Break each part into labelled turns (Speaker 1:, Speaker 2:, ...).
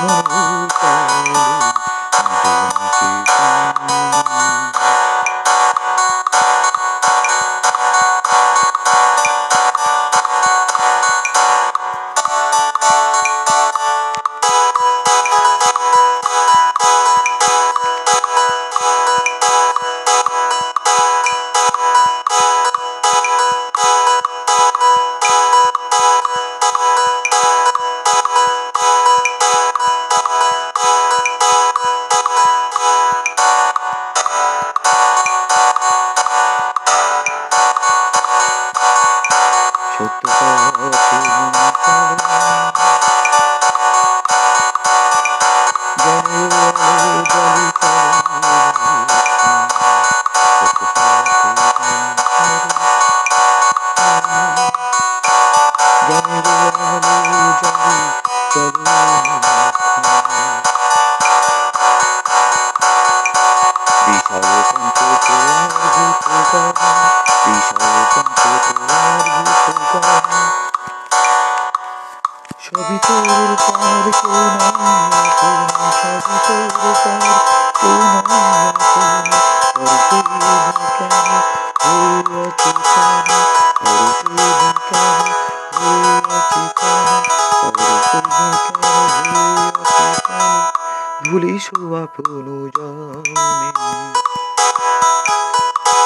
Speaker 1: Música না কেন হয়ে আছি কেন ভুলিস আপন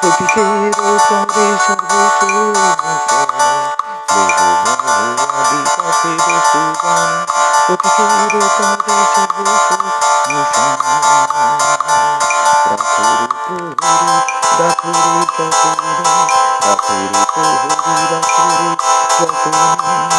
Speaker 1: প্রতীকের করে আদিবাসী বসুগান প্রতীকের করে সর্বসমস্যা রাখুর রাখুর রাখুর রাখুর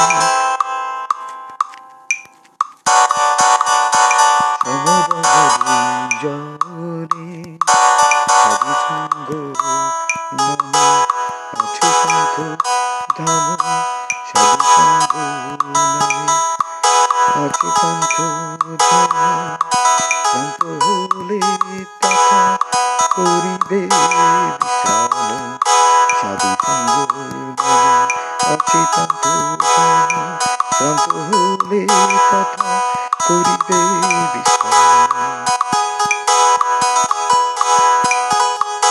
Speaker 1: করিবে সাধু সঙ্গ আছে ধাম শান্ত হলে তথা করিবে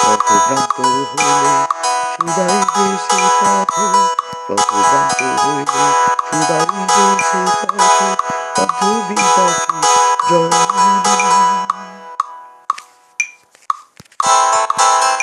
Speaker 1: পথভ্রান্ত হইলে সুদাইবে সে পথে পথভ্রান্ত হইলে সুদাইবে সে পথে পথবিবাসী জননী